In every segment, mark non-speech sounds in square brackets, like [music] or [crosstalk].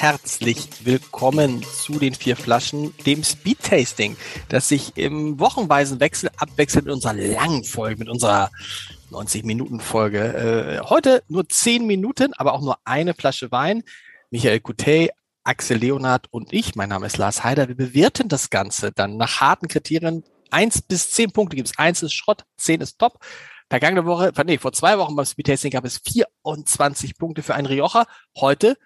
herzlich willkommen zu den vier Flaschen, dem Speed Tasting, das sich im wochenweisen Wechsel abwechselt mit unserer langen Folge, mit unserer 90 Minuten Folge. Äh, heute nur 10 Minuten, aber auch nur eine Flasche Wein. Michael Coutet, Axel Leonard und ich, mein Name ist Lars Heider. Wir bewerten das Ganze dann nach harten Kriterien. Eins bis zehn Punkte gibt es. Eins ist Schrott, zehn ist top. Vergangene Woche, nee, vor zwei Wochen beim Speed Tasting gab es 24 Punkte für einen Rioja. Heute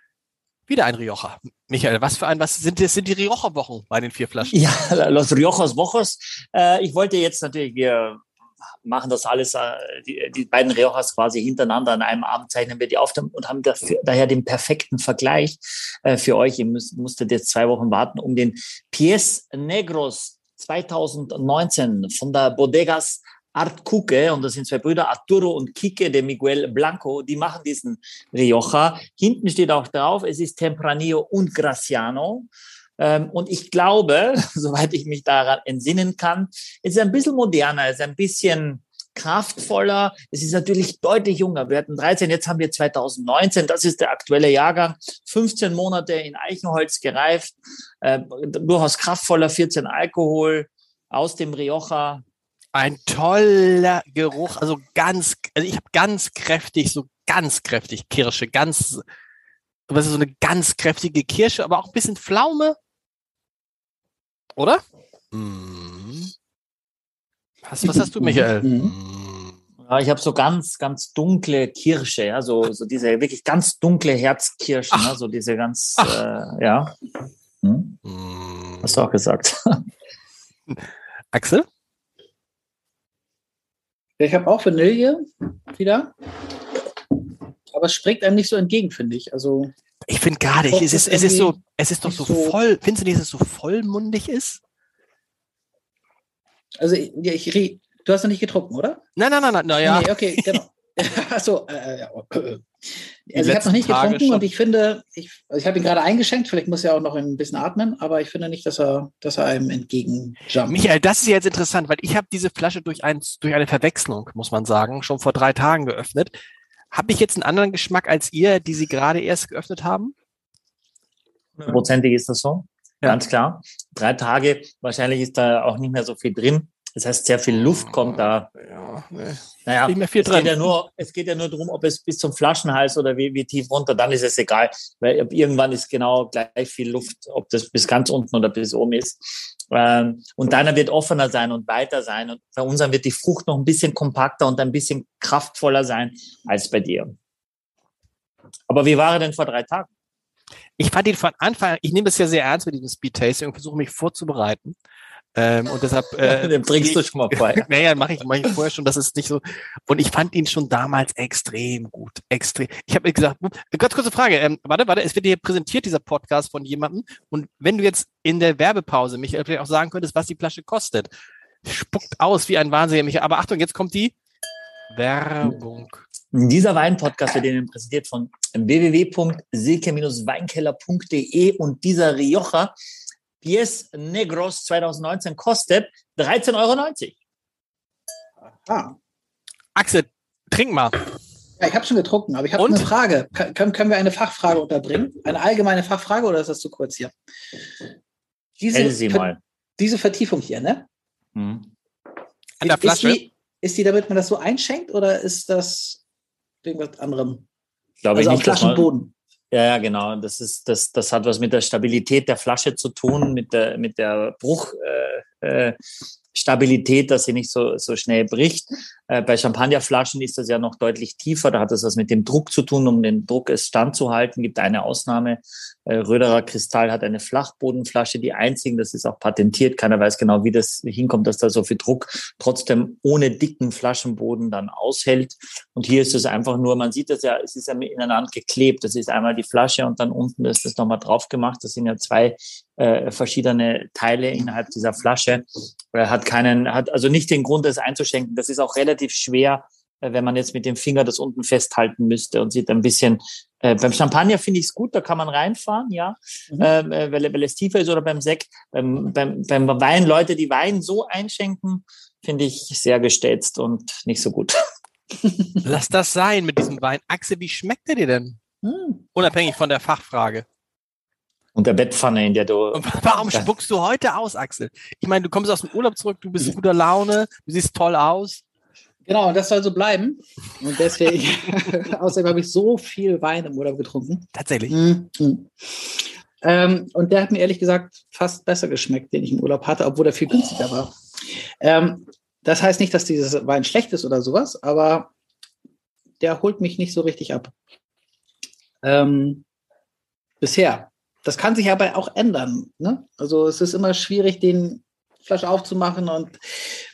wieder ein Rioja. Michael, was für ein, was sind das sind die Rioja-Wochen bei den vier Flaschen? Ja, [laughs] Los Riojas Wochos. Äh, ich wollte jetzt natürlich, wir machen das alles, äh, die, die beiden Riojas quasi hintereinander an einem Abend zeichnen wir die auf und haben dafür, daher den perfekten Vergleich äh, für euch. Ihr müsst, musstet jetzt zwei Wochen warten, um den Pies Negros 2019 von der Bodegas Art Cuque, und das sind zwei Brüder, Arturo und Kike de Miguel Blanco, die machen diesen Rioja. Hinten steht auch drauf, es ist Tempranillo und Graciano. Ähm, und ich glaube, [laughs] soweit ich mich daran entsinnen kann, es ist ein bisschen moderner, es ist ein bisschen kraftvoller. Es ist natürlich deutlich jünger. Wir hatten 13, jetzt haben wir 2019. Das ist der aktuelle Jahrgang. 15 Monate in Eichenholz gereift, äh, durchaus kraftvoller, 14 Alkohol aus dem Rioja ein toller Geruch, also ganz, also ich habe ganz kräftig, so ganz kräftig Kirsche, ganz, was ist so eine ganz kräftige Kirsche, aber auch ein bisschen Pflaume. Oder? Mm. Was, was hast du, Michael? Mm. Ja, ich habe so ganz, ganz dunkle Kirsche, ja, so, so diese wirklich ganz dunkle Herzkirsche, ne, so diese ganz, äh, ja. Hm? Mm. Hast du auch gesagt. Axel? Ich habe auch Vanille wieder. Aber es springt einem nicht so entgegen, finde ich. Also. Ich finde gerade, es ist, es ist so, es ist doch so, so voll, findest du nicht, dass es so vollmundig ist? Also, ja, ich, du hast noch nicht getrunken, oder? Nein, nein, nein, nein, naja. Nee, okay, genau. [laughs] [laughs] Achso, äh, äh, also ich habe noch nicht Tage getrunken schon. und ich finde, ich, also ich habe ihn gerade eingeschenkt, vielleicht muss er auch noch ein bisschen atmen, aber ich finde nicht, dass er, dass er einem entgegenjumpt. Michael, das ist jetzt interessant, weil ich habe diese Flasche durch, ein, durch eine Verwechslung, muss man sagen, schon vor drei Tagen geöffnet. Habe ich jetzt einen anderen Geschmack als ihr, die sie gerade erst geöffnet haben? Prozentig ist das so, ja. ganz klar. Drei Tage, wahrscheinlich ist da auch nicht mehr so viel drin. Das heißt, sehr viel Luft kommt da. Ja, nee. Naja, es. Geht ja nur, es geht ja nur darum, ob es bis zum Flaschenhals oder wie, wie tief runter, dann ist es egal. Weil irgendwann ist genau gleich viel Luft, ob das bis ganz unten oder bis oben ist. Ähm, und deiner wird offener sein und weiter sein. Und bei unserem wird die Frucht noch ein bisschen kompakter und ein bisschen kraftvoller sein als bei dir. Aber wie war er denn vor drei Tagen? Ich fand ihn von Anfang, ich nehme es ja sehr ernst mit diesem Speed Tasting und versuche mich vorzubereiten. Ähm, und deshalb [laughs] äh, den bringst du schon mal bei. [laughs] naja, mache ich, mach ich vorher schon, das ist nicht so. Und ich fand ihn schon damals extrem gut. Extrem. Ich habe gesagt, ganz kurze Frage, ähm, warte, warte, es wird dir präsentiert, dieser Podcast von jemandem. Und wenn du jetzt in der Werbepause mich vielleicht auch sagen könntest, was die Flasche kostet. Spuckt aus wie ein Wahnsinniger Michael. Aber Achtung, jetzt kommt die Werbung. Dieser Wein-Podcast wird Ihnen präsentiert von www.silke-weinkeller.de und dieser Rioja Pies Negros 2019 kostet 13,90 Euro. Ah. Axel, trink mal. Ja, ich habe schon getrunken, aber ich habe eine Frage. Können, können wir eine Fachfrage unterbringen? Eine allgemeine Fachfrage oder ist das zu kurz hier? Diese, Sie mal. diese Vertiefung hier, ne? Mhm. An der Flasche? Ist die, ist die, damit man das so einschenkt oder ist das irgendwas anderem? Glaube also ich nicht, auf Flaschenboden. Ja, ja, genau. Das ist, das, das hat was mit der Stabilität der Flasche zu tun, mit der, mit der Bruch, äh, äh, Stabilität, dass sie nicht so, so schnell bricht. Äh, bei Champagnerflaschen ist das ja noch deutlich tiefer. Da hat das was mit dem Druck zu tun, um den Druck es standzuhalten. Gibt eine Ausnahme. Äh, Röderer Kristall hat eine Flachbodenflasche, die einzigen. Das ist auch patentiert. Keiner weiß genau, wie das hinkommt, dass da so viel Druck trotzdem ohne dicken Flaschenboden dann aushält. Und hier ist es einfach nur, man sieht das ja, es ist ja ineinander geklebt. Das ist einmal die Flasche und dann unten ist das nochmal drauf gemacht. Das sind ja zwei äh, verschiedene Teile innerhalb dieser Flasche. Er hat keinen, hat also nicht den Grund, das einzuschenken. Das ist auch relativ schwer, äh, wenn man jetzt mit dem Finger das unten festhalten müsste und sieht ein bisschen. Äh, beim Champagner finde ich es gut, da kann man reinfahren, ja, mhm. Ähm, äh, weil, weil es tiefer ist oder beim Sekt. Beim, beim, beim Wein, Leute, die Wein so einschenken, finde ich sehr gestetzt und nicht so gut. [laughs] Lass das sein mit diesem Wein. Axel, wie schmeckt er dir denn? Hm. Unabhängig von der Fachfrage. Und der Bettpfanne, in der du. Und warum [laughs] spuckst du heute aus, Axel? Ich meine, du kommst aus dem Urlaub zurück, du bist in guter Laune, du siehst toll aus. Genau, das soll so bleiben. Und deswegen, [laughs] [laughs] außerdem habe ich so viel Wein im Urlaub getrunken. Tatsächlich. Mhm. Ähm, und der hat mir ehrlich gesagt fast besser geschmeckt, den ich im Urlaub hatte, obwohl er viel günstiger war. Ähm, das heißt nicht, dass dieses Wein schlecht ist oder sowas, aber der holt mich nicht so richtig ab. Ähm, bisher. Das kann sich aber auch ändern. Ne? Also es ist immer schwierig, den Flasche aufzumachen und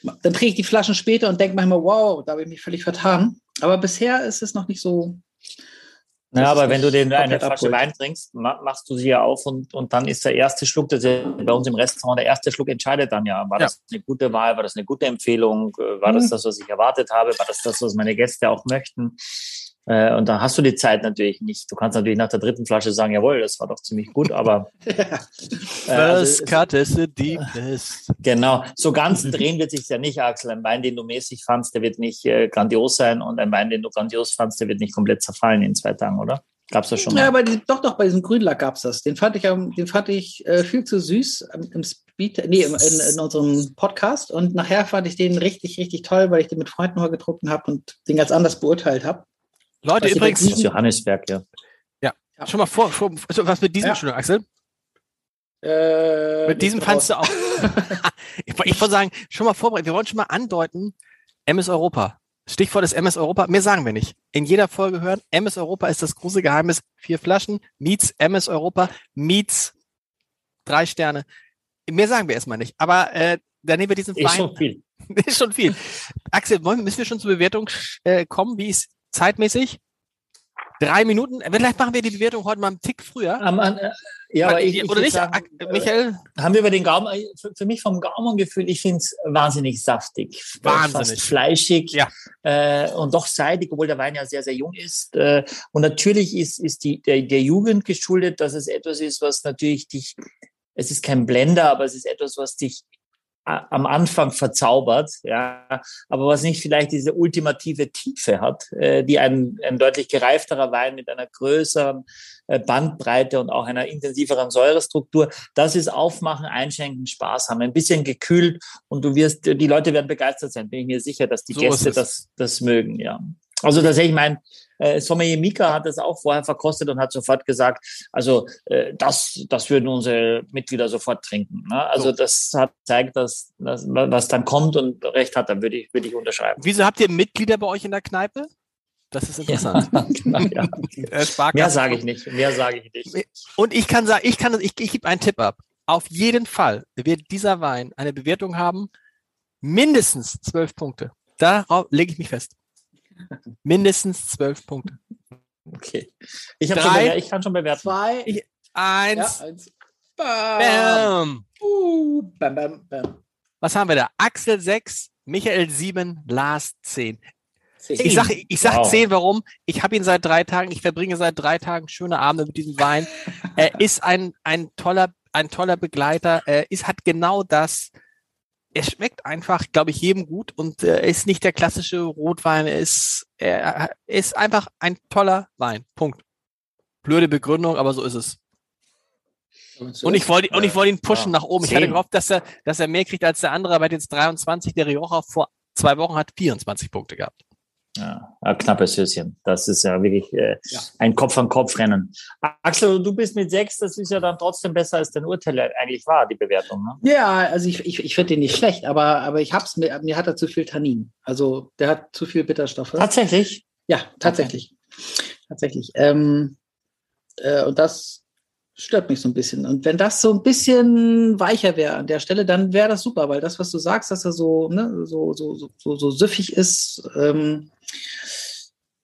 dann trinke ich die Flaschen später und denke manchmal, wow, da habe ich mich völlig vertan. Aber bisher ist es noch nicht so. Ja, aber wenn du den eine Flasche abholt. Wein trinkst, machst du sie ja auf und, und dann ist der erste Schluck, das ist bei uns im Restaurant, der erste Schluck entscheidet dann ja, war ja. das eine gute Wahl, war das eine gute Empfehlung, war das mhm. das, was ich erwartet habe, war das das, was meine Gäste auch möchten. Äh, und da hast du die Zeit natürlich nicht. Du kannst natürlich nach der dritten Flasche sagen, jawohl, das war doch ziemlich gut, aber [laughs] äh, also, cut is the deepest. Genau. So ganz drehen wird sich ja nicht, Axel. Ein Wein, den du mäßig fandst, der wird nicht äh, grandios sein und ein Wein, den du grandios fandst, der wird nicht komplett zerfallen in zwei Tagen, oder? Gab's das schon mal? Ja, aber die, doch, doch, bei diesem Grünlack gab's das. Den fand ich, den fand ich äh, viel zu süß im Speed, nee, in, in, unserem Podcast. Und nachher fand ich den richtig, richtig toll, weil ich den mit Freunden mal getrunken habe und den ganz anders beurteilt habe. Leute, was übrigens. Aus Johannesberg, ja. Ja, schon mal vor, vor also was mit diesem, ja. schon, Axel? Äh, mit diesem fandst du auch. [laughs] ich, ich wollte sagen, schon mal vorbereitet. Wir wollen schon mal andeuten, MS Europa. Stichwort ist MS Europa. Mehr sagen wir nicht. In jeder Folge hören, MS Europa ist das große Geheimnis. Vier Flaschen, meets MS Europa, meets drei Sterne. Mehr sagen wir erstmal nicht. Aber äh, dann nehmen wir diesen Wein. Ist schon viel. [laughs] ist schon viel. Axel, wollen, müssen wir schon zur Bewertung äh, kommen? Wie ist zeitmäßig? Drei Minuten? Vielleicht machen wir die Bewertung heute mal einen Tick früher. Um, uh, ja, aber ich, oder ich nicht, sagen, Michael? Haben wir über den Gaumen, äh, für, für mich vom Gaumengefühl, ich finde es wahnsinnig saftig. Wahnsinnig. Fast fleischig ja. äh, und doch seidig, obwohl der Wein ja sehr, sehr jung ist. Äh, und natürlich ist, ist die, der, der Jugend geschuldet, dass es etwas ist, was natürlich dich es ist kein Blender, aber es ist etwas, was dich am Anfang verzaubert, ja, aber was nicht vielleicht diese ultimative Tiefe hat, äh, die ein, ein deutlich gereifterer Wein mit einer größeren äh, Bandbreite und auch einer intensiveren Säurestruktur, das ist Aufmachen, Einschenken, Spaß haben, ein bisschen gekühlt und du wirst, die Leute werden begeistert sein, bin ich mir sicher, dass die so Gäste das, das mögen, ja. Also tatsächlich mein äh, Sommelier Mika hat das auch vorher verkostet und hat sofort gesagt, also äh, das, das würden unsere Mitglieder sofort trinken. Ne? Also so. das hat zeigt, dass, dass was dann kommt und recht hat, dann würde ich, würde ich unterschreiben. Wieso habt ihr Mitglieder bei euch in der Kneipe? Das ist interessant. Ja, [laughs] genau, ja. [laughs] mehr sage ich nicht. Mehr sage ich nicht. Und ich kann sagen, ich kann, ich, ich gebe einen Tipp ab. Auf jeden Fall wird dieser Wein eine Bewertung haben, mindestens zwölf Punkte. Darauf lege ich mich fest. Mindestens zwölf Punkte. Okay. Ich, Drei, schon ich kann schon bewerten. Zwei, ich, eins. Ja, eins. Bam. Uh, bam, bam, bam. Was haben wir da? Axel 6, Michael 7, Lars 10. 10. Ich sage ich sag wow. 10, warum? Ich habe ihn seit drei Tagen, ich verbringe seit drei Tagen schöne Abende mit diesem Wein. er ist ein, ein, toller, ein toller Begleiter. Er ist, hat genau das, er schmeckt einfach, glaube ich, jedem gut und äh, er ist nicht der klassische Rotwein. Er ist, er ist einfach ein toller Wein. Punkt. Blöde Begründung, aber so ist es. Und ich wollte, und ich wollte ihn pushen ja, nach oben. Ich hatte gehofft, dass er, dass er mehr kriegt als der andere, aber er jetzt 23. Der Rioja vor zwei Wochen hat 24 Punkte gehabt. Ja, ein knappes Höschen. Das ist ja wirklich äh, ja. ein Kopf-an-Kopf-Rennen. Axel, du bist mit sechs, das ist ja dann trotzdem besser, als dein Urteil eigentlich war, die Bewertung. Ne? Ja, also ich, ich, ich finde den nicht schlecht, aber, aber ich hab's, mir, mir hat er zu viel Tannin. Also der hat zu viel Bitterstoffe. Tatsächlich? Ja, tatsächlich. Okay. Tatsächlich. Ähm, äh, und das stört mich so ein bisschen. Und wenn das so ein bisschen weicher wäre an der Stelle, dann wäre das super, weil das, was du sagst, dass er so, ne, so, so, so, so, süffig ist, ähm,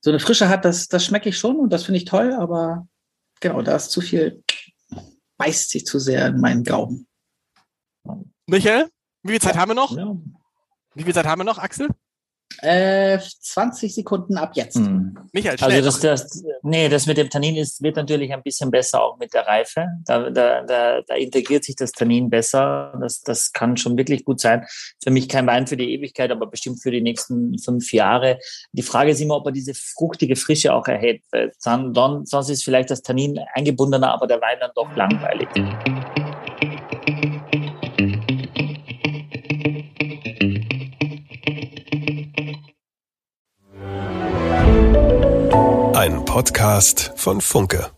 so eine Frische hat, das, das schmecke ich schon und das finde ich toll, aber genau, da ist zu viel, beißt sich zu sehr in meinen Gaumen. Michael, wie viel Zeit ja. haben wir noch? Ja. Wie viel Zeit haben wir noch, Axel? Äh, 20 Sekunden ab jetzt. Hm. Michael, schnell. Also das, das, nee, das mit dem Tannin ist, wird natürlich ein bisschen besser auch mit der Reife. Da, da, da, da integriert sich das Tannin besser. Das, das kann schon wirklich gut sein. Für mich kein Wein für die Ewigkeit, aber bestimmt für die nächsten fünf Jahre. Die Frage ist immer, ob er diese fruchtige Frische auch erhält. Dann, dann, sonst ist vielleicht das Tannin eingebundener, aber der Wein dann doch langweilig. Podcast von Funke.